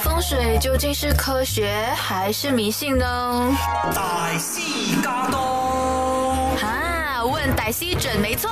风水究竟是科学还是迷信呢？大师驾到，啊，问歹西准没错。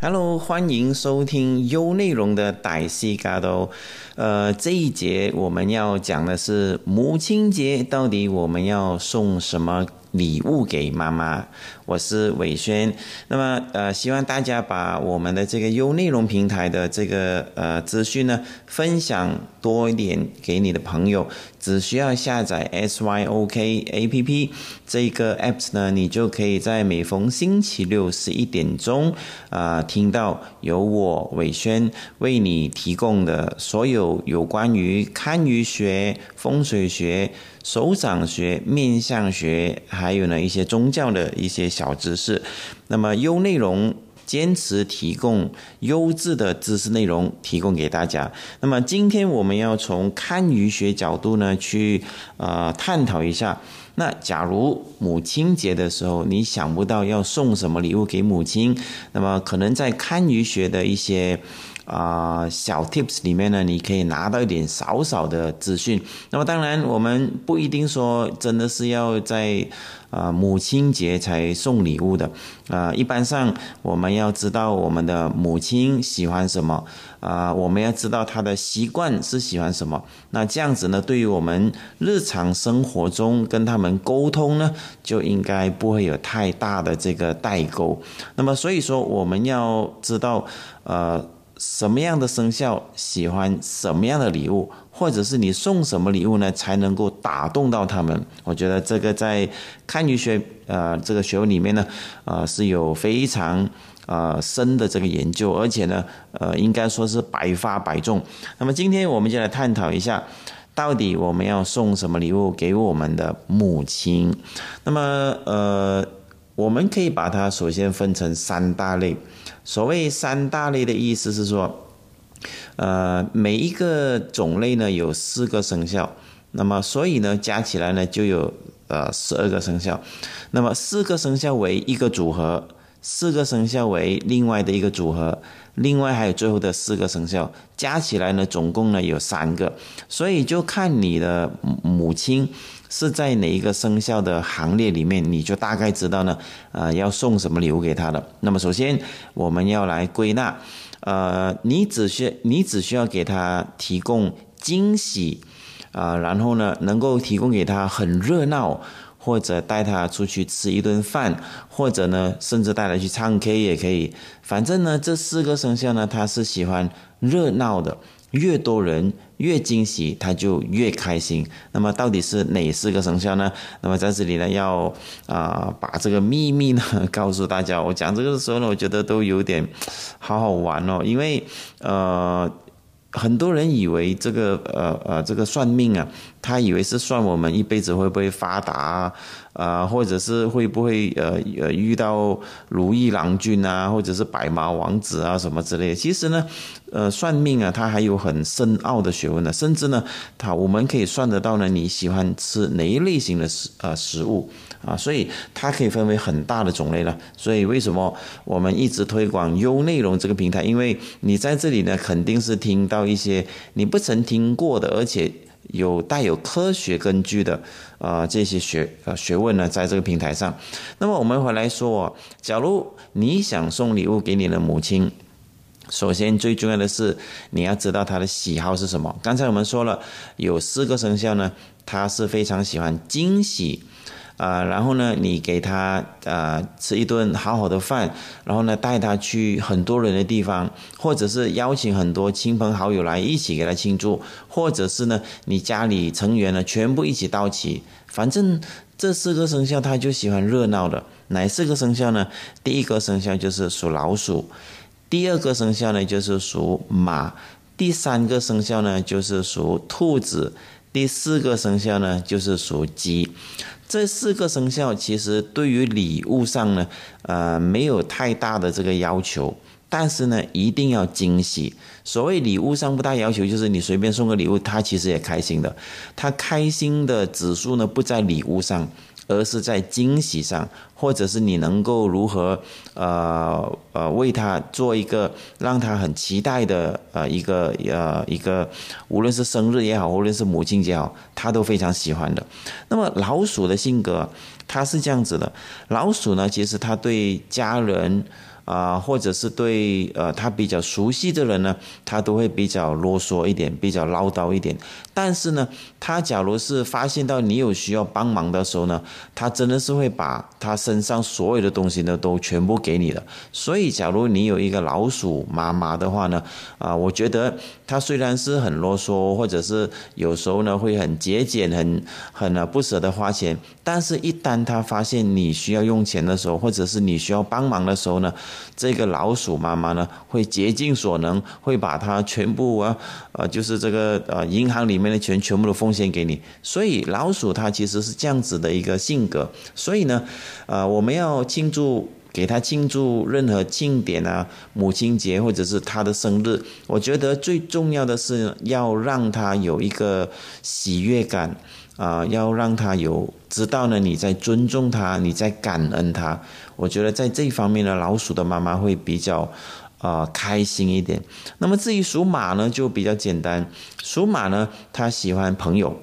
Hello，欢迎收听优内容的歹西嘎都。呃，这一节我们要讲的是母亲节，到底我们要送什么礼物给妈妈？我是伟轩。那么呃，希望大家把我们的这个优内容平台的这个呃资讯呢，分享多一点给你的朋友。只需要下载 SYOK APP 这个 apps 呢，你就可以在每逢星期六十一点钟啊、听到由我伟轩为你提供的所有有关于堪舆学、风水学、手掌学、面相学，还有呢一些宗教的一些小知识。那么优内容。坚持提供优质的知识内容提供给大家。那么今天我们要从堪舆学角度呢去呃探讨一下。那假如母亲节的时候你想不到要送什么礼物给母亲，那么可能在堪舆学的一些。啊、小 tips 里面呢，你可以拿到一点少少的资讯。那么当然，我们不一定说真的是要在啊、母亲节才送礼物的。啊、一般上我们要知道我们的母亲喜欢什么，啊、我们要知道她的习惯是喜欢什么。那这样子呢，对于我们日常生活中跟他们沟通呢，就应该不会有太大的这个代沟。那么所以说，我们要知道，呃。什么样的生肖喜欢什么样的礼物，或者是你送什么礼物呢，才能够打动到他们？我觉得这个在堪舆学呃这个学问里面呢，呃是有非常呃深的这个研究，而且呢，呃应该说是百发百中。那么今天我们就来探讨一下。到底我们要送什么礼物给我们的母亲？那么，呃，我们可以把它首先分成三大类。所谓三大类的意思是说，呃，每一个种类呢有四个生肖，那么所以呢加起来呢就有呃十二个生肖。那么四个生肖为一个组合，四个生肖为另外的一个组合，另外还有最后的四个生肖，加起来呢总共呢有三个。所以就看你的母亲。是在哪一个生肖的行列里面，你就大概知道呢，呃，要送什么礼物给他的。那么首先我们要来归纳，呃，你只需你只需要给他提供惊喜，啊、然后呢，能够提供给他很热闹，或者带他出去吃一顿饭，或者呢，甚至带他去唱 K 也可以。反正呢，这四个生肖呢，他是喜欢热闹的。越多人越惊喜，他就越开心。那么到底是哪四个生肖呢？那么在这里呢，要啊、把这个秘密呢告诉大家。我讲这个的时候呢，我觉得都有点好好玩哦，因为呃。很多人以为这个呃呃这个算命啊，他以为是算我们一辈子会不会发达啊，啊、或者是会不会呃呃遇到如意郎君啊，或者是白马王子啊什么之类的。其实呢，呃，算命啊，它还有很深奥的学问呢，甚至呢，它我们可以算得到呢，你喜欢吃哪一类型的食呃食物啊，所以它可以分为很大的种类了。所以为什么我们一直推广优内容这个平台？因为你在这里呢，肯定是听到一些你不曾听过的，而且有带有科学根据的呃这些学呃学问呢，在这个平台上。那么我们回来说、哦，假如你想送礼物给你的母亲。首先，最重要的是你要知道她的喜好是什么。刚才我们说了，有四个生肖呢，她是非常喜欢惊喜，啊、然后呢，你给他呃吃一顿好好的饭，然后呢带他去很多人的地方，或者是邀请很多亲朋好友来一起给他庆祝，或者是呢你家里成员呢全部一起到齐，反正这四个生肖他就喜欢热闹的。哪四个生肖呢？第一个生肖就是属老鼠。第二个生肖呢，就是属马；第三个生肖呢，就是属兔子；第四个生肖呢，就是属鸡。这四个生肖其实对于礼物上呢，呃，没有太大的这个要求，但是呢，一定要惊喜。所谓礼物上不大要求，就是你随便送个礼物，他其实也开心的。他开心的指数呢，不在礼物上。而是在惊喜上，或者是你能够如何呃呃为他做一个让他很期待的呃一个呃一个，无论是生日也好，无论是母亲节也好，他都非常喜欢的。那么老鼠的性格，它是这样子的。老鼠呢，其实它对家人。啊，或者是对呃他比较熟悉的人呢，他都会比较啰嗦一点，比较唠叨一点。但是呢，他假如是发现到你有需要帮忙的时候呢，他真的是会把他身上所有的东西呢都全部给你的。所以，假如你有一个老鼠妈妈的话呢，啊，我觉得他虽然是很啰嗦，或者是有时候呢会很节俭，很很呢不舍得花钱，但是一旦他发现你需要用钱的时候，或者是你需要帮忙的时候呢，这个老鼠妈妈呢，会竭尽所能，会把它全部啊，呃，就是这个呃银行里面的钱全部都封奉献给你。所以老鼠它其实是这样子的一个性格。所以呢，呃，我们要庆祝，给它庆祝任何庆典啊，母亲节或者是他的生日，我觉得最重要的是要让他有一个喜悦感。啊，要让他有知道呢，你在尊重他，你在感恩他。我觉得在这方面呢，老鼠的妈妈会比较啊开心一点。那么至于属马呢，就比较简单。属马呢，他喜欢朋友。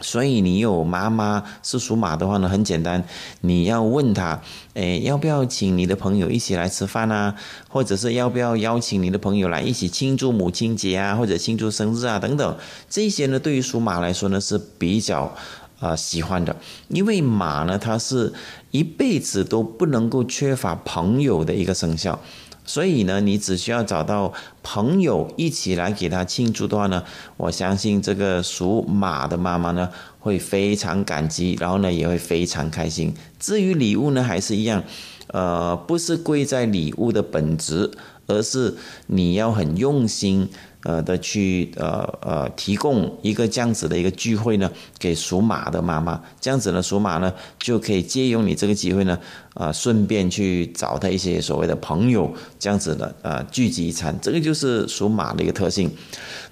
所以你有妈妈是属马的话呢，很简单，你要问他，诶，要不要请你的朋友一起来吃饭啊？或者是要不要邀请你的朋友来一起庆祝母亲节啊，或者庆祝生日啊等等，这些呢，对于属马来说呢是比较啊喜欢的，因为马呢，它是一辈子都不能够缺乏朋友的一个生肖。所以呢，你只需要找到朋友一起来给他庆祝的话呢，我相信这个属马的妈妈呢会非常感激，然后呢也会非常开心。至于礼物呢，还是一样，呃，不是贵在礼物的本质，而是你要很用心。呃的去呃呃提供一个这样子的一个聚会呢，给属马的妈妈，这样子呢属马呢就可以借用你这个机会呢，啊顺便去找他一些所谓的朋友，这样子的呃聚集一餐，这个就是属马的一个特性。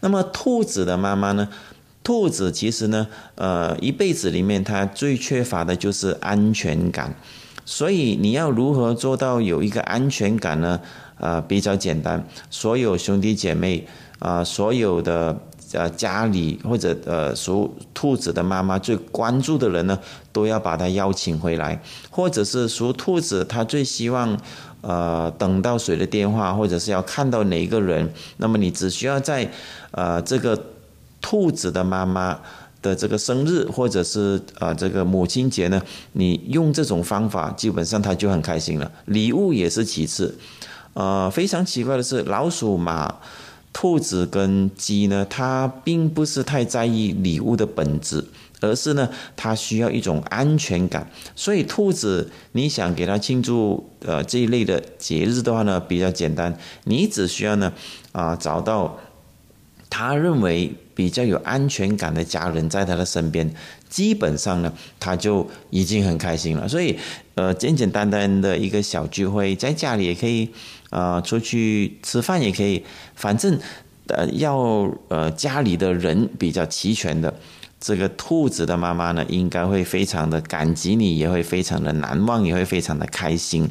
那么兔子的妈妈呢，兔子其实呢呃一辈子里面它最缺乏的就是安全感，所以你要如何做到有一个安全感呢？呃比较简单，所有兄弟姐妹。啊，所有的呃家里或者呃属兔子的妈妈最关注的人呢，都要把他邀请回来，或者是属兔子他最希望呃等到谁的电话，或者是要看到哪一个人，那么你只需要在呃这个兔子的妈妈的这个生日，或者是呃这个母亲节呢，你用这种方法，基本上他就很开心了。礼物也是其次，呃，非常奇怪的是老鼠马。兔子跟鸡呢，它并不是太在意礼物的本质，而是呢，它需要一种安全感。所以，兔子你想给它庆祝呃这一类的节日的话呢，比较简单，你只需要呢啊找到他认为比较有安全感的家人在他的身边，基本上呢，他就已经很开心了。所以，呃，简简单单的一个小聚会，在家里也可以。啊，出去吃饭也可以，反正，呃，要呃家里的人比较齐全的，这个兔子的妈妈呢，应该会非常的感激你，也会非常的难忘，也会非常的开心。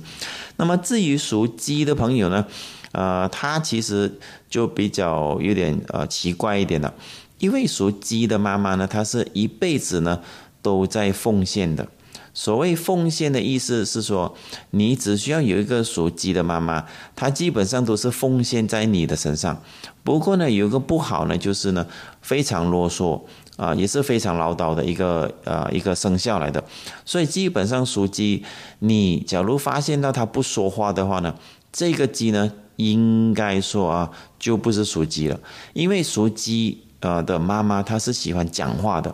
那么至于属鸡的朋友呢，呃，他其实就比较有点呃奇怪一点了，因为属鸡的妈妈呢，她是一辈子呢都在奉献的。所谓奉献的意思是说，你只需要有一个属鸡的妈妈，她基本上都是奉献在你的身上。不过呢，有一个不好呢，就是呢非常啰嗦啊，也是非常唠叨的一个呃一个生肖来的。所以基本上属鸡，你假如发现到它不说话的话呢，这个鸡呢应该说啊就不是属鸡了，因为属鸡呃的妈妈她是喜欢讲话的。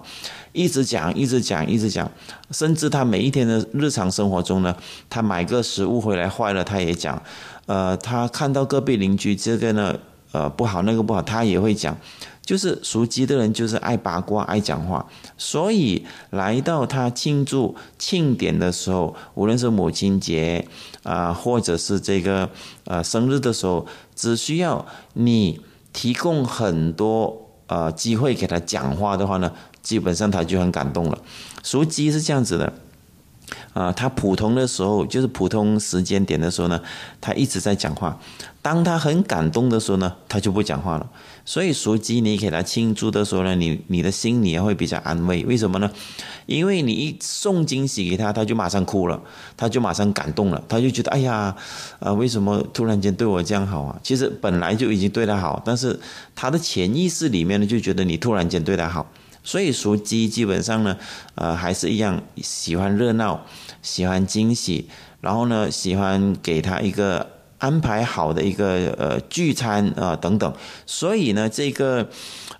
一直讲，一直讲，一直讲，甚至她每一天的日常生活中呢，她买个食物回来坏了，她也讲，呃，他看到隔壁邻居这个呢，呃，不好，那个不好，他也会讲，就是属鸡的人就是爱八卦，爱讲话，所以来到他庆祝庆典的时候，无论是母亲节啊，或者是这个呃生日的时候，只需要你提供很多呃机会给他讲话的话呢。基本上他就很感动了。属鸡是这样子的，啊，他普通的时候，就是普通时间点的时候呢，他一直在讲话。当他很感动的时候呢，他就不讲话了。所以属鸡，你给他庆祝的时候呢，你你的心里也会比较安慰。为什么呢？因为你一送惊喜给他，他就马上哭了，他就马上感动了，他就觉得哎呀，啊，为什么突然间对我这样好啊？其实本来就已经对他好，但是他的潜意识里面呢，就觉得你突然间对他好。所以属鸡基本上呢，呃，还是一样喜欢热闹，喜欢惊喜，然后呢，喜欢给他一个安排好的一个呃聚餐啊等等。所以呢，这个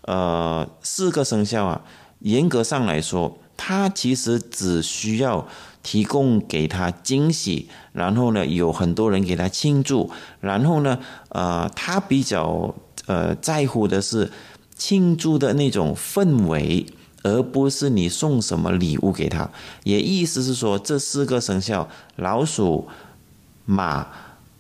呃四个生肖啊，严格上来说，他其实只需要提供给他惊喜，然后呢，有很多人给他庆祝，然后呢，呃，他比较呃在乎的是。庆祝的那种氛围，而不是你送什么礼物给他。也意思是说，这四个生肖：老鼠、马、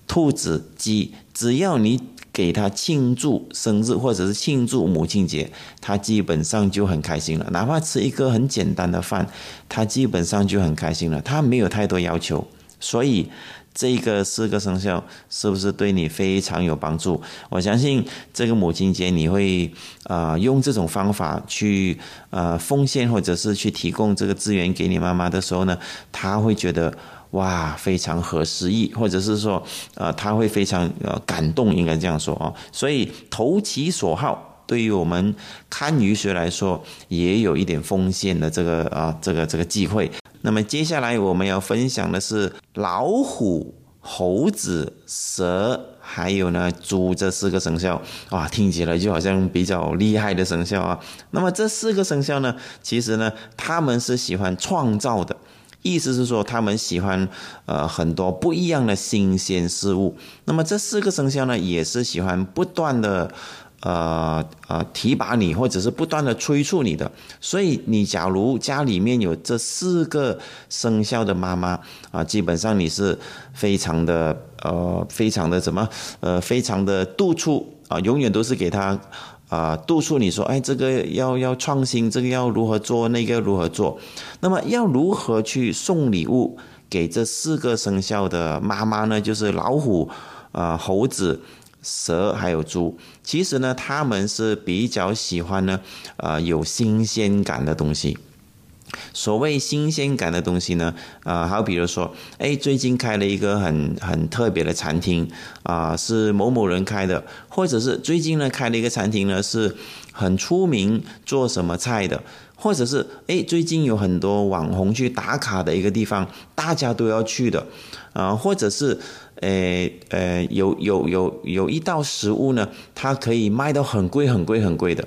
兔子、鸡，只要你给他庆祝生日或者是庆祝母亲节，他基本上就很开心了。哪怕吃一个很简单的饭，他基本上就很开心了。他没有太多要求，所以。这个四个生肖是不是对你非常有帮助？我相信这个母亲节你会啊用这种方法去呃奉献或者是去提供这个资源给你妈妈的时候呢，她会觉得哇非常合时宜，或者是说呃她会非常呃感动，应该这样说啊。所以投其所好，对于我们看鱼学来说，也有一点奉献的这个啊这个这个机会。那么接下来我们要分享的是老虎、猴子、蛇，还有呢猪这四个生肖哇，听起来就好像比较厉害的生肖啊。那么这四个生肖呢，其实呢他们是喜欢创造的，意思是说他们喜欢呃很多不一样的新鲜事物。那么这四个生肖呢，也是喜欢不断的。呃呃，提拔你，或者是不断的催促你的，所以你假如家里面有这四个生肖的妈妈啊，基本上你是非常的呃，非常的怎么呃，非常的督促啊，永远都是给他啊督促你说，哎，这个要要创新，这个要如何做，那个如何做，那么要如何去送礼物给这四个生肖的妈妈呢？就是老虎啊，猴子。蛇还有猪，其实呢，他们是比较喜欢呢，呃，有新鲜感的东西。所谓新鲜感的东西呢，啊，好，比如说，哎，最近开了一个很很特别的餐厅，啊，是某某人开的，或者是最近呢开了一个餐厅呢，是很出名做什么菜的，或者是哎，最近有很多网红去打卡的一个地方，大家都要去的，啊，或者是。诶，呃，有有有有一道食物呢，它可以卖到很贵很贵很贵的，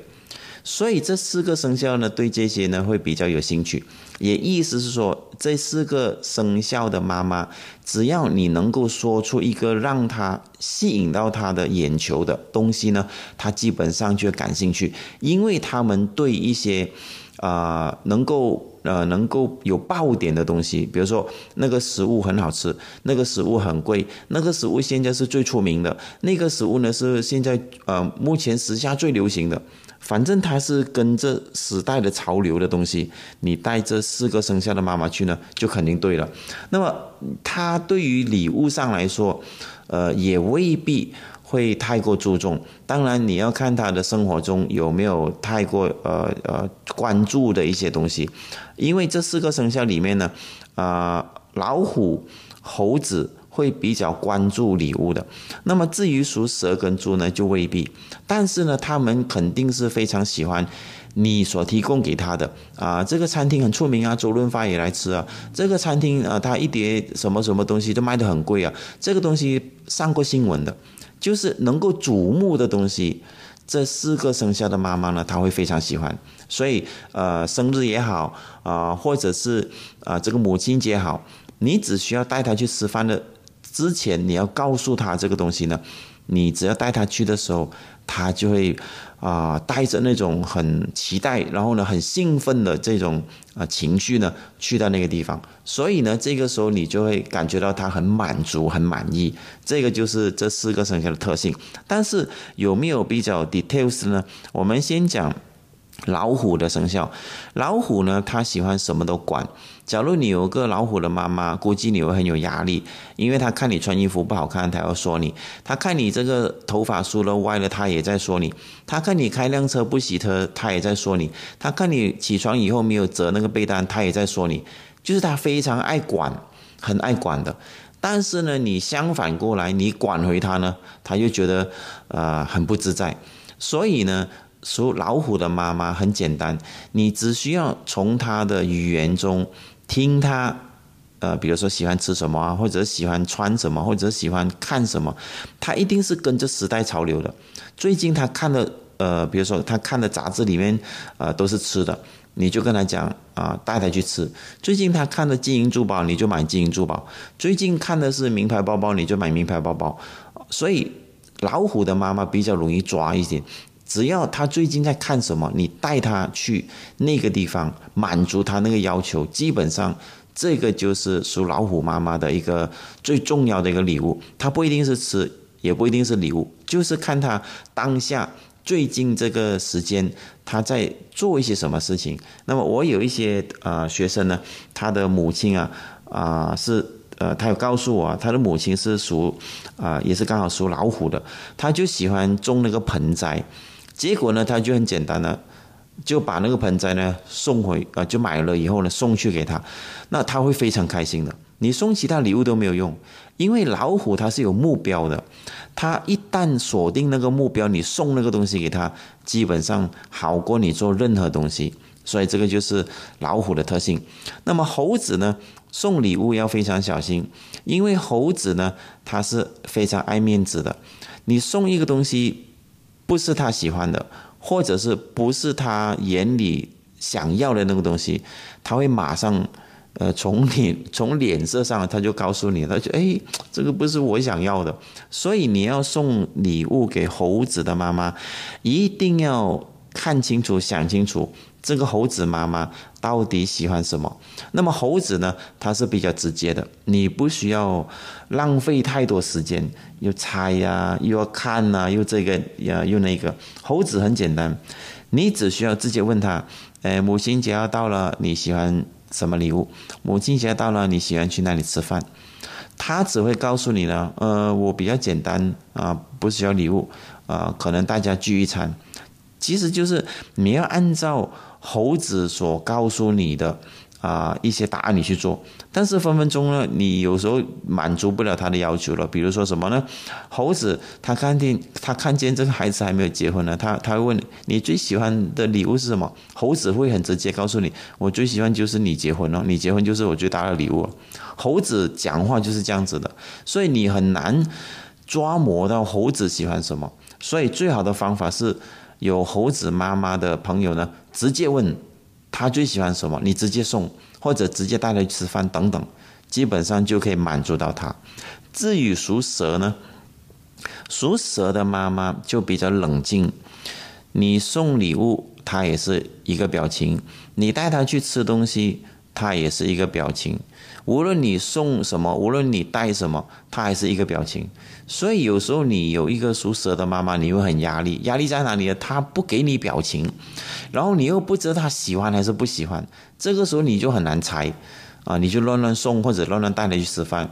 所以这四个生肖呢，对这些呢会比较有兴趣。也意思是说，这四个生肖的妈妈，只要你能够说出一个让他吸引到他的眼球的东西呢，他基本上就感兴趣，因为他们对一些啊能够。呃，能够有爆点的东西，比如说那个食物很好吃，那个食物很贵，那个食物现在是最出名的，那个食物呢是现在呃目前时下最流行的，反正它是跟着时代的潮流的东西，你带这四个生肖的妈妈去呢，就肯定对了。那么它对于礼物上来说，呃，也未必。会太过注重，当然你要看他的生活中有没有太过呃呃关注的一些东西，因为这四个生肖里面呢，啊老虎、猴子会比较关注礼物的，那么至于属蛇跟猪呢就未必，但是呢他们肯定是非常喜欢你所提供给他的。啊这个餐厅很出名啊，周润发也来吃啊，这个餐厅啊他一碟什么什么东西都卖得很贵啊，这个东西上过新闻的。就是能够瞩目的东西，这四个生肖的妈妈呢，她会非常喜欢。所以，呃，生日也好啊，或者是啊，这个母亲节好，你只需要带她去吃饭的之前，你要告诉她这个东西呢，你只要带她去的时候，她就会。啊，带着那种很期待，然后呢，很兴奋的这种啊情绪呢，去到那个地方，所以呢，这个时候你就会感觉到他很满足、很满意。这个就是这四个生肖的特性。但是有没有比较 details 呢？我们先讲老虎的生肖，老虎呢，它喜欢什么都管。假如你有个老虎的妈妈，估计你会很有压力，因为他看你穿衣服不好看，他要说你；他看你这个头发梳了歪了，他也在说你；他看你开辆车不洗车，他也在说你；他看你起床以后没有折那个被单，他也在说你。就是他非常爱管，很爱管的。但是呢，你相反过来，你管回他呢，他就觉得呃很不自在。所以呢。属老虎的妈妈很简单，你只需要从他的语言中听他，呃，比如说喜欢吃什么啊，或者喜欢穿什么，或者喜欢看什么，他一定是跟着时代潮流的。最近他看的，呃，比如说他看的杂志里面，呃，都是吃的，你就跟他讲啊，带他去吃。最近他看的金银珠宝，你就买金银珠宝。最近看的是名牌包包，你就买名牌包包。所以老虎的妈妈比较容易抓一点。只要他最近在看什么，你带他去那个地方满足他那个要求，基本上这个就是属老虎妈妈的一个最重要的一个礼物。他不一定是吃，也不一定是礼物，就是看他当下最近这个时间他在做一些什么事情。那么我有一些呃学生呢，他的母亲啊啊是呃，他有告诉我，他的母亲是属啊也是刚好属老虎的，他就喜欢种那个盆栽。结果呢，他就很简单了，就把那个盆栽呢送回，呃，就买了以后呢送去给他，那他会非常开心的。你送其他礼物都没有用，因为老虎它是有目标的，它一旦锁定那个目标，你送那个东西给他，基本上好过你做任何东西。所以这个就是老虎的特性。那么猴子呢，送礼物要非常小心，因为猴子呢，它是非常爱面子的，你送一个东西。不是他喜欢的，或者是不是他眼里想要的那个东西，他会马上，呃，从你从脸色上他就告诉你，他就哎，这个不是我想要的。所以你要送礼物给猴子的妈妈，一定要看清楚、想清楚。这个猴子妈妈到底喜欢什么？那么猴子呢？它是比较直接的，你不需要浪费太多时间，又猜呀，又要看呐，又这个呀，又那个。猴子很简单，你只需要直接问他：，哎，母亲节要到了，你喜欢什么礼物？母亲节到了，你喜欢去哪里吃饭？他只会告诉你呢，呃，我比较简单啊，不需要礼物啊，可能大家聚一餐。其实就是你要按照。猴子所告诉你的啊一些答案你去做，但是分分钟呢，你有时候满足不了他的要求了。比如说什么呢？猴子他看见他看见这个孩子还没有结婚呢，他他会问你最喜欢的礼物是什么？猴子会很直接告诉你，我最喜欢就是你结婚了，你结婚就是我最大的礼物。猴子讲话就是这样子的，所以你很难抓摸到猴子喜欢什么。所以最好的方法是。有猴子妈妈的朋友呢，直接问他最喜欢什么，你直接送，或者直接带他去吃饭等等，基本上就可以满足到他。至于属蛇呢，属蛇的妈妈就比较冷静，你送礼物，他也是一个表情；你带他去吃东西，他也是一个表情。无论你送什么，无论你带什么，他还是一个表情。所以有时候你有一个属蛇的妈妈，你会很压力。压力在哪里呢？她不给你表情，然后你又不知道她喜欢还是不喜欢。这个时候你就很难猜啊，你就乱乱送或者乱乱带她去吃饭。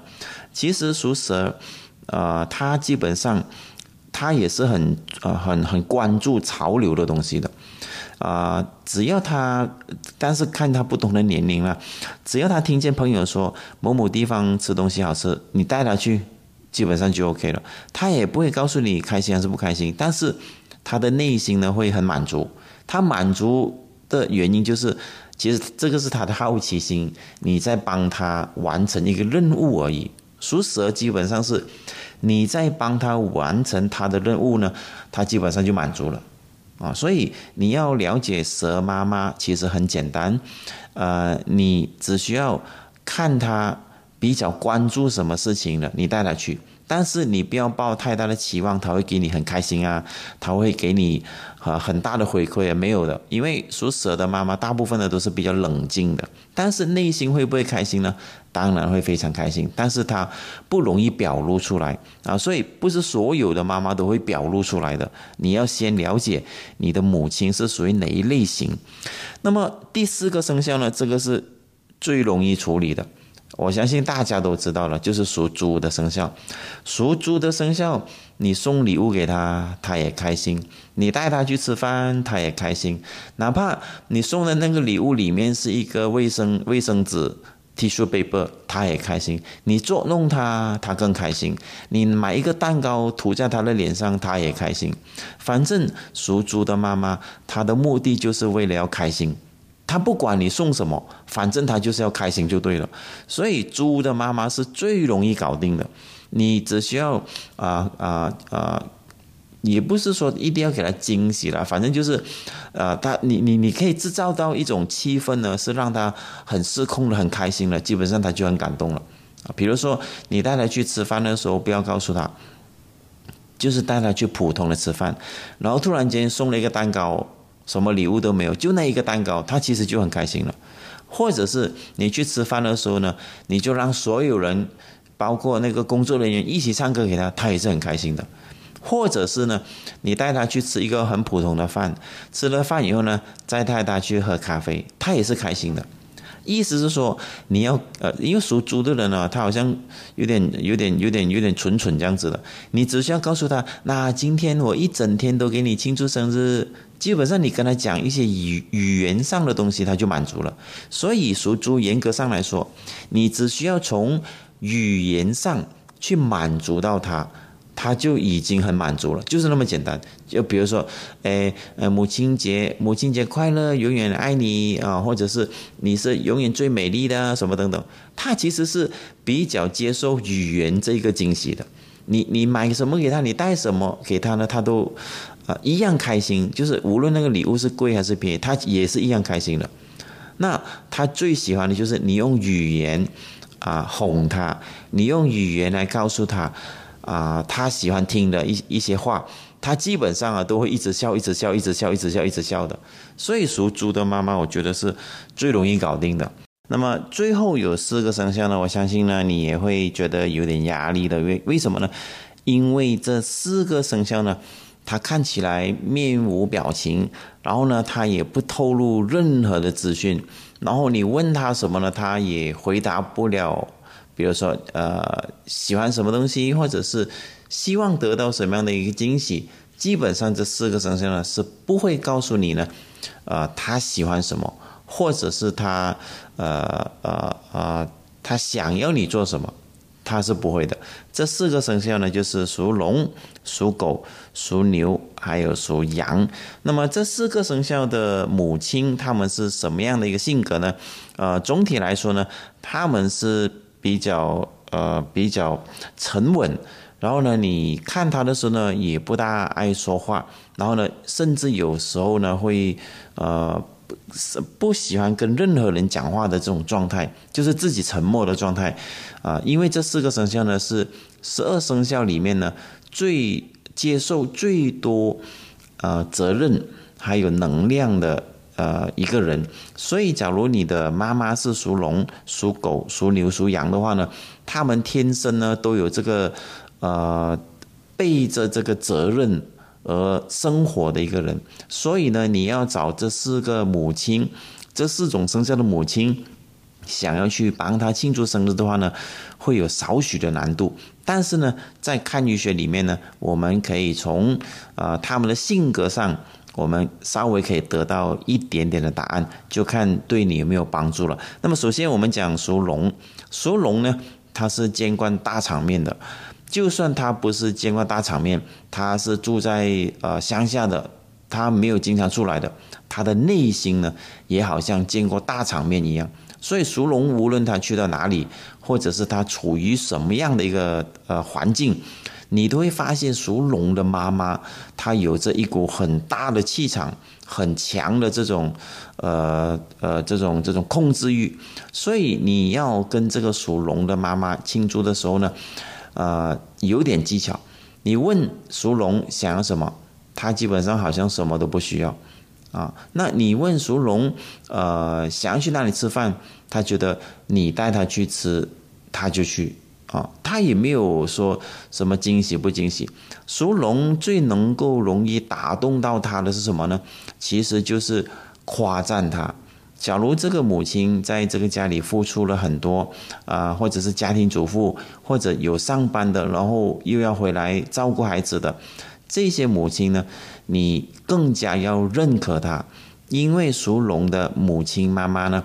其实属蛇，呃，他基本上他也是很呃很很关注潮流的东西的。啊，只要他，但是看他不同的年龄了，只要他听见朋友说某某地方吃东西好吃，你带他去，基本上就 OK 了。他也不会告诉你开心还是不开心，但是他的内心呢会很满足。他满足的原因就是，其实这个是他的好奇心，你在帮他完成一个任务而已。属蛇基本上是你在帮他完成他的任务呢，他基本上就满足了。啊，所以你要了解蛇妈妈其实很简单，呃，你只需要看它比较关注什么事情了，你带他去，但是你不要抱太大的期望，他会给你很开心啊，他会给你啊很大的回馈啊，没有的，因为属蛇的妈妈大部分的都是比较冷静的，但是内心会不会开心呢？当然会非常开心，但是他不容易表露出来啊，所以不是所有的妈妈都会表露出来的，你要先了解你的母亲是属于哪一类型。那么第四个生肖呢，这个是最容易处理的。我相信大家都知道了，就是属猪的生肖。属猪的生肖，你送礼物给他，他也开心；你带他去吃饭，他也开心。哪怕你送的那个礼物里面是一个卫生卫生纸、T 恤、背包，他也开心。你捉弄他，他更开心。你买一个蛋糕涂在他的脸上，他也开心。反正属猪的妈妈，她的目的就是为了要开心。他不管你送什么，反正他就是要开心就对了。所以猪的妈妈是最容易搞定的，你只需要啊啊啊，也不是说一定要给他惊喜了，反正就是，呃，他你你你可以制造到一种气氛呢，是让他很失控的、很开心了，基本上他就很感动了。比如说你带他去吃饭的时候，不要告诉他，就是带他去普通的吃饭，然后突然间送了一个蛋糕。什么礼物都没有，就那一个蛋糕，他其实就很开心了。或者是你去吃饭的时候呢，你就让所有人，包括那个工作人员一起唱歌给他，他也是很开心的。或者是呢，你带他去吃一个很普通的饭，吃了饭以后呢，再带他去喝咖啡，他也是开心的。意思是说，你要呃，因为属猪的人呢，他好像有点、有点、有点、有点蠢蠢这样子的。你只需要告诉他，那今天我一整天都给你庆祝生日，基本上你跟他讲一些语语言上的东西，他就满足了。所以属猪严格上来说，你只需要从语言上去满足到他。他就已经很满足了，就是那么简单。就比如说，诶，呃，母亲节，母亲节快乐，永远爱你啊，或者是你是永远最美丽的什么等等。他其实是比较接受语言这个惊喜的。你你买什么给他，你带什么给他呢？他都啊一样开心。就是无论那个礼物是贵还是便宜，他也是一样开心的。那他最喜欢的就是你用语言啊哄他，你用语言来告诉他。啊，他喜欢听的一一些话，他基本上啊都会一直笑，一直笑，一直笑，一直笑，一直笑的。所以属猪的妈妈，我觉得是最容易搞定的。那么最后有四个生肖呢，我相信呢你也会觉得有点压力的。为为什么呢？因为这四个生肖呢，他看起来面无表情，然后呢他也不透露任何的资讯，然后你问他什么呢，他也回答不了。比如说，呃，喜欢什么东西，或者是希望得到什么样的一个惊喜，基本上这四个生肖呢是不会告诉你呢，呃，他喜欢什么，或者是他，呃呃呃，他想要你做什么，他是不会的。这四个生肖呢，就是属龙、属狗、属牛，还有属羊。那么这四个生肖的母亲，他们是什么样的一个性格呢？呃，总体来说呢，他们是。比较呃比较沉稳，然后呢，你看他的时候呢，也不大爱说话，然后呢，甚至有时候呢会呃是不喜欢跟任何人讲话的这种状态，就是自己沉默的状态啊。因为这四个生肖呢是十二生肖里面呢最接受最多呃责任还有能量的。呃，一个人，所以假如你的妈妈是属龙、属狗、属牛、属羊的话呢，他们天生呢都有这个呃背着这个责任而生活的一个人，所以呢，你要找这四个母亲，这四种生肖的母亲，想要去帮他庆祝生日的话呢，会有少许的难度。但是呢，在看医学里面呢，我们可以从啊他们的性格上。我们稍微可以得到一点点的答案，就看对你有没有帮助了。那么，首先我们讲属龙，属龙呢，它是监管大场面的。就算他不是见过大场面，他是住在呃乡下的，他没有经常出来的，他的内心呢，也好像见过大场面一样。所以属龙，无论他去到哪里，或者是他处于什么样的一个呃环境。你都会发现属龙的妈妈，她有着一股很大的气场，很强的这种，呃呃，这种这种控制欲。所以你要跟这个属龙的妈妈庆祝的时候呢，呃有点技巧。你问属龙想要什么，他基本上好像什么都不需要啊。那你问属龙，呃，想要去哪里吃饭，他觉得你带他去吃，他就去啊。他也没有说什么惊喜不惊喜。属龙最能够容易打动到他的是什么呢？其实就是夸赞他。假如这个母亲在这个家里付出了很多，啊，或者是家庭主妇，或者有上班的，然后又要回来照顾孩子的，这些母亲呢，你更加要认可她，因为属龙的母亲妈妈呢，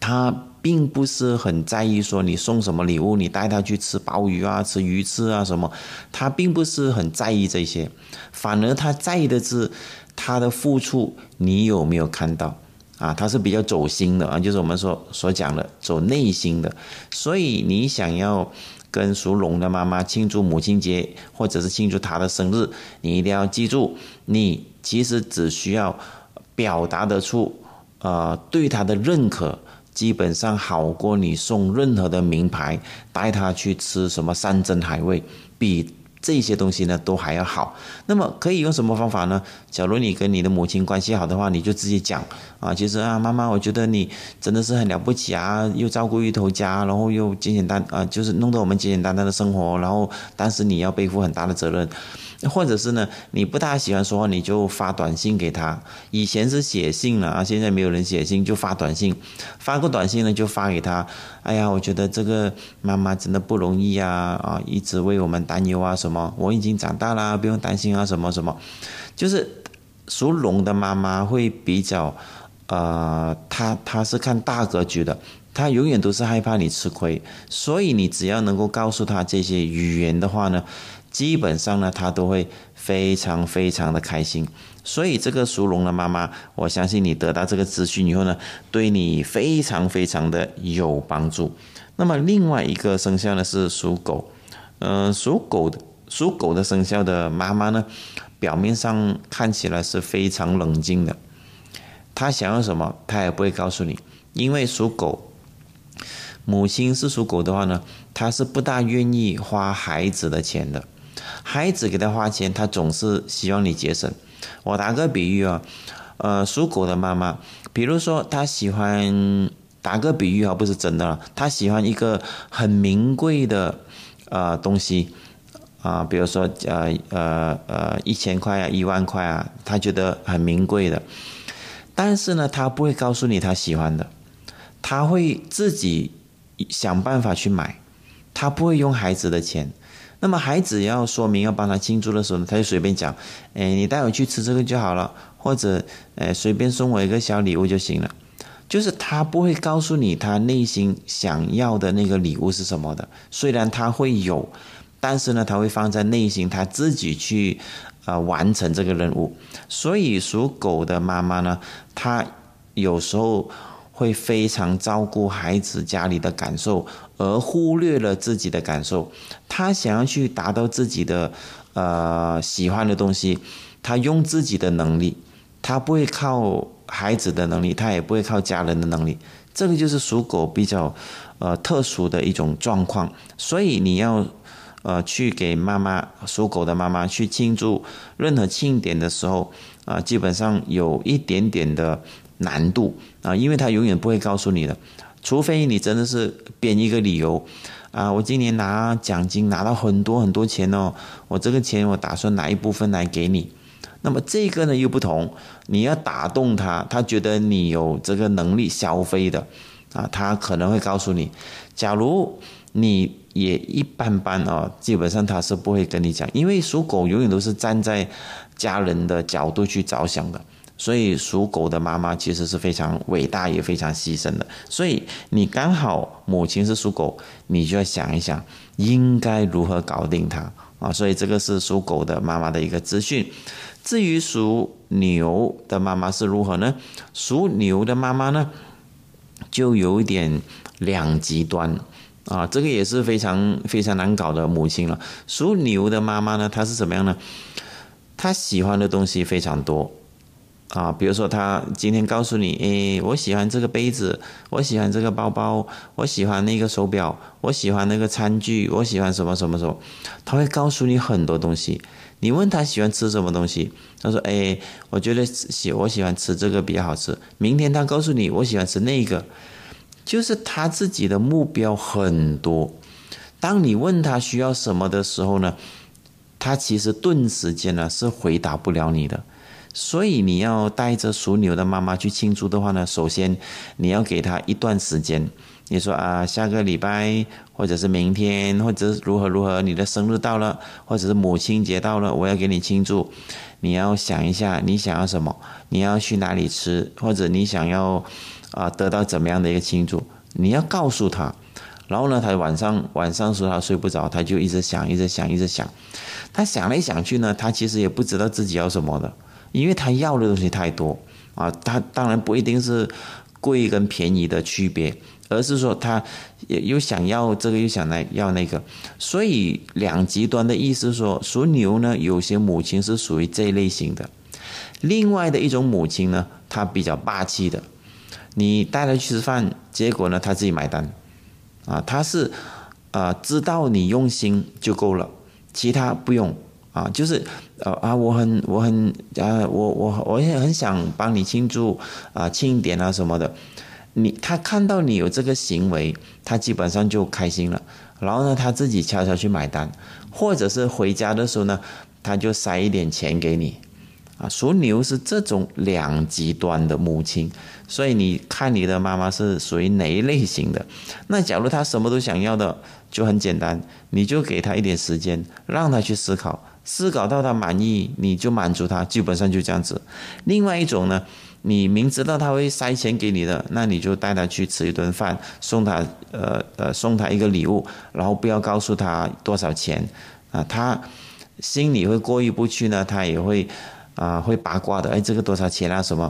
她并不是很在意说你送什么礼物，你带她去吃鲍鱼啊，吃鱼翅啊什么，她并不是很在意这些，反而她在意的是她的付出，你有没有看到？啊，他是比较走心的啊，就是我们所所讲的走内心的。所以你想要跟属龙的妈妈庆祝母亲节，或者是庆祝她的生日，你一定要记住，你其实只需要表达得出，呃，对她的认可，基本上好过你送任何的名牌，带她去吃什么山珍海味，比。这些东西呢都还要好，那么可以用什么方法呢？假如你跟你的母亲关系好的话，你就直接讲啊，其实啊，妈妈，我觉得你真的是很了不起啊，又照顾一头家，然后又简简单啊，就是弄得我们简简单单的生活，然后但是你要背负很大的责任。或者是呢，你不大喜欢说话，你就发短信给他。以前是写信了啊，现在没有人写信，就发短信。发个短信呢，就发给他。哎呀，我觉得这个妈妈真的不容易啊啊，一直为我们担忧啊什么。我已经长大了，不用担心啊什么什么。就是属龙的妈妈会比较，呃，她她是看大格局的，她永远都是害怕你吃亏，所以你只要能够告诉她这些语言的话呢。基本上呢，他都会非常非常的开心，所以这个属龙的妈妈，我相信你得到这个资讯以后呢，对你非常非常的有帮助。那么另外一个生肖呢是属狗，嗯，属狗的属狗的生肖的妈妈呢，表面上看起来是非常冷静的，她想要什么，她也不会告诉你，因为属狗，母亲是属狗的话呢，她是不大愿意花孩子的钱的。孩子给他花钱，他总是希望你节省。我打个比喻啊，呃，属狗的妈妈，比如说她喜欢打个比喻啊，不是真的，她喜欢一个很名贵的呃东西啊，比如说呃呃呃一千块啊，一万块啊，她觉得很名贵的，但是呢，她不会告诉你她喜欢的，她会自己想办法去买，她不会用孩子的钱。那么孩子要说明要帮他庆祝的时候呢，他就随便讲，哎，你带我去吃这个就好了，或者，哎，随便送我一个小礼物就行了。就是他不会告诉你他内心想要的那个礼物是什么的。虽然他会有，但是呢，他会放在内心，他自己去，呃，完成这个任务。所以属狗的妈妈呢，她有时候。会非常照顾孩子家里的感受，而忽略了自己的感受。他想要去达到自己的呃喜欢的东西，他用自己的能力，他不会靠孩子的能力，他也不会靠家人的能力。这个就是属狗比较呃特殊的一种状况。所以你要呃去给妈妈属狗的妈妈去庆祝任何庆典的时候啊，基本上有一点点的。难度啊，因为他永远不会告诉你的，除非你真的是编一个理由啊，我今年拿奖金拿到很多很多钱哦，我这个钱我打算拿一部分来给你。那么这个呢又不同，你要打动他，他觉得你有这个能力消费的啊，他可能会告诉你。假如你也一般般哦，基本上他是不会跟你讲，因为属狗永远都是站在家人的角度去着想的。所以属狗的妈妈其实是非常伟大也非常牺牲的。所以你刚好母亲是属狗，你就要想一想应该如何搞定她啊。所以这个是属狗的妈妈的一个资讯。至于属牛的妈妈是如何呢？属牛的妈妈呢，就有一点两极端啊。这个也是非常非常难搞的母亲了。属牛的妈妈呢，她是怎么样呢？她喜欢的东西非常多。啊，比如说他今天告诉你，诶，我喜欢这个杯子，我喜欢这个包包，我喜欢那个手表，我喜欢那个餐具，我喜欢什么什么什么，他会告诉你很多东西。你问他喜欢吃什么东西，他说，诶，我觉得喜我喜欢吃这个比较好吃。明天他告诉你，我喜欢吃那个，就是他自己的目标很多。当你问他需要什么的时候呢，他其实顿时间呢是回答不了你的。所以你要带着属牛的妈妈去庆祝的话呢，首先你要给她一段时间。你说啊，下个礼拜，或者是明天，或者是如何如何，你的生日到了，或者是母亲节到了，我要给你庆祝。你要想一下，你想要什么？你要去哪里吃？或者你想要啊得到怎么样的一个庆祝？你要告诉他。然后呢，他晚上晚上时候他睡不着，他就一直想，一直想，一直想。他想来想去呢，他其实也不知道自己要什么的。因为他要的东西太多啊，他当然不一定是贵跟便宜的区别，而是说他又想要这个又想来要那个，所以两极端的意思说，属牛呢，有些母亲是属于这一类型的，另外的一种母亲呢，她比较霸气的，你带她去吃饭，结果呢，她自己买单，啊，她是啊，知道你用心就够了，其他不用。啊，就是呃啊，我很我很啊，我我我也很想帮你庆祝啊，庆典啊什么的。你他看到你有这个行为，他基本上就开心了。然后呢，他自己悄悄去买单，或者是回家的时候呢，他就塞一点钱给你。啊，属牛是这种两极端的母亲，所以你看你的妈妈是属于哪一类型的？那假如她什么都想要的，就很简单，你就给她一点时间，让她去思考。思考到他满意，你就满足他，基本上就这样子。另外一种呢，你明知道他会塞钱给你的，那你就带他去吃一顿饭，送他呃呃送他一个礼物，然后不要告诉他多少钱啊，他心里会过意不去呢，他也会啊会八卦的，哎，这个多少钱啊什么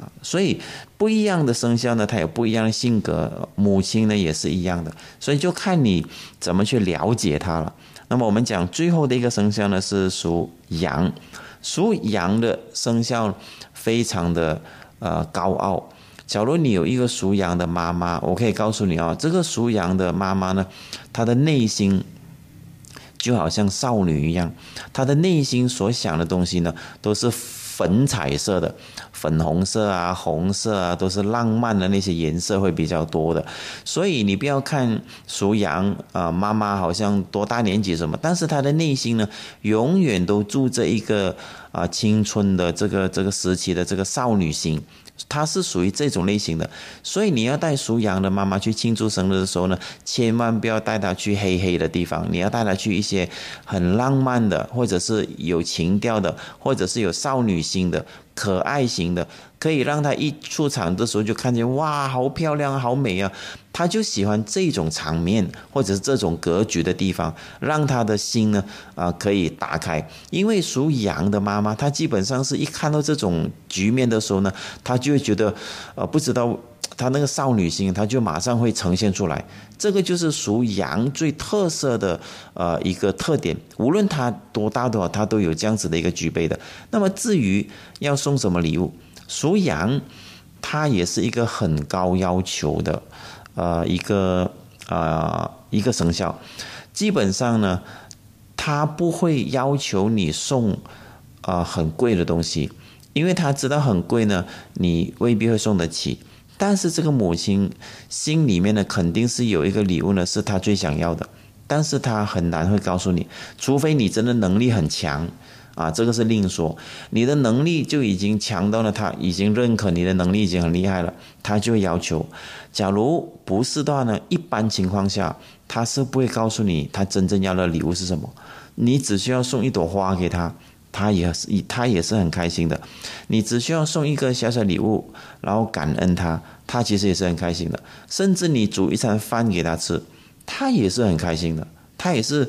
啊？所以不一样的生肖呢，他有不一样的性格，母亲呢也是一样的，所以就看你怎么去了解他了。那么我们讲最后的一个生肖呢是属羊，属羊的生肖非常的呃高傲。假如你有一个属羊的妈妈，我可以告诉你啊，这个属羊的妈妈呢，她的内心就好像少女一样，她的内心所想的东西呢都是。粉彩色的，粉红色啊，红色啊，都是浪漫的那些颜色会比较多的。所以你不要看属羊啊，妈妈好像多大年纪什么，但是她的内心呢，永远都住着一个啊青春的这个这个时期的这个少女心。他是属于这种类型的，所以你要带属羊的妈妈去庆祝生日的时候呢，千万不要带她去黑黑的地方，你要带她去一些很浪漫的，或者是有情调的，或者是有少女心的。可爱型的，可以让她一出场的时候就看见哇，好漂亮，好美啊！他就喜欢这种场面或者是这种格局的地方，让他的心呢啊可以打开。因为属羊的妈妈，她基本上是一看到这种局面的时候呢，她就会觉得呃不知道她那个少女心，她就马上会呈现出来。这个就是属羊最特色的呃一个特点，无论他多大多少，他都有这样子的一个具备的。那么至于要送什么礼物，属羊，他也是一个很高要求的呃一个啊一个生肖，基本上呢，他不会要求你送啊很贵的东西，因为他知道很贵呢，你未必会送得起。但是这个母亲心里面呢，肯定是有一个礼物呢，是她最想要的，但是她很难会告诉你，除非你真的能力很强啊，这个是另说。你的能力就已经强到了，他已经认可你的能力已经很厉害了，他就会要求。假如不是的话呢，一般情况下他是不会告诉你他真正要的礼物是什么，你只需要送一朵花给他。他也是，他也是很开心的。你只需要送一个小小礼物，然后感恩他，他其实也是很开心的。甚至你煮一餐饭给他吃，他也是很开心的。他也是，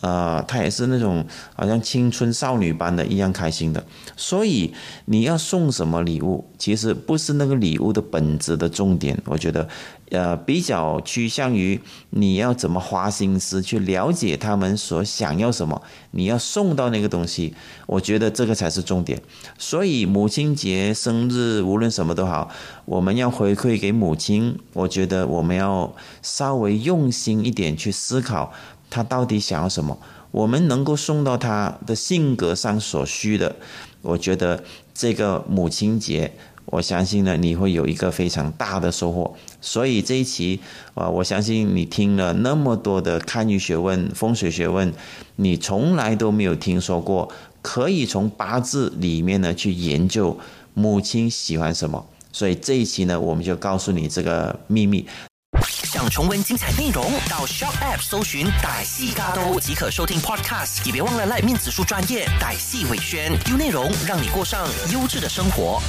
呃，她也是那种好像青春少女般的一样开心的。所以你要送什么礼物，其实不是那个礼物的本质的重点。我觉得，呃，比较趋向于你要怎么花心思去了解他们所想要什么，你要送到那个东西。我觉得这个才是重点。所以母亲节、生日，无论什么都好，我们要回馈给母亲。我觉得我们要稍微用心一点去思考。他到底想要什么？我们能够送到他的性格上所需的，我觉得这个母亲节，我相信呢，你会有一个非常大的收获。所以这一期啊，我相信你听了那么多的堪舆学问、风水学问，你从来都没有听说过可以从八字里面呢去研究母亲喜欢什么。所以这一期呢，我们就告诉你这个秘密。想重温精彩内容，到 Shop App 搜寻“歹戏嘎都”即可收听 Podcast。也别忘了赖面子书专业歹戏伟轩，丢内容让你过上优质的生活。